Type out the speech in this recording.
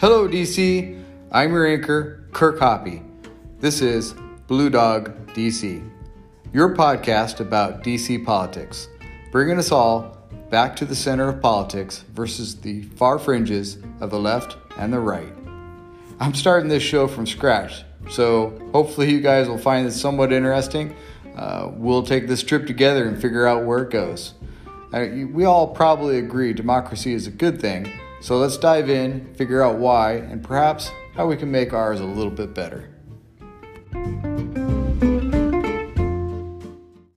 Hello, DC. I'm your anchor, Kirk Hoppy. This is Blue Dog DC, your podcast about DC politics, bringing us all back to the center of politics versus the far fringes of the left and the right. I'm starting this show from scratch, so hopefully you guys will find this somewhat interesting. Uh, we'll take this trip together and figure out where it goes. Uh, we all probably agree democracy is a good thing, so let's dive in, figure out why, and perhaps how we can make ours a little bit better.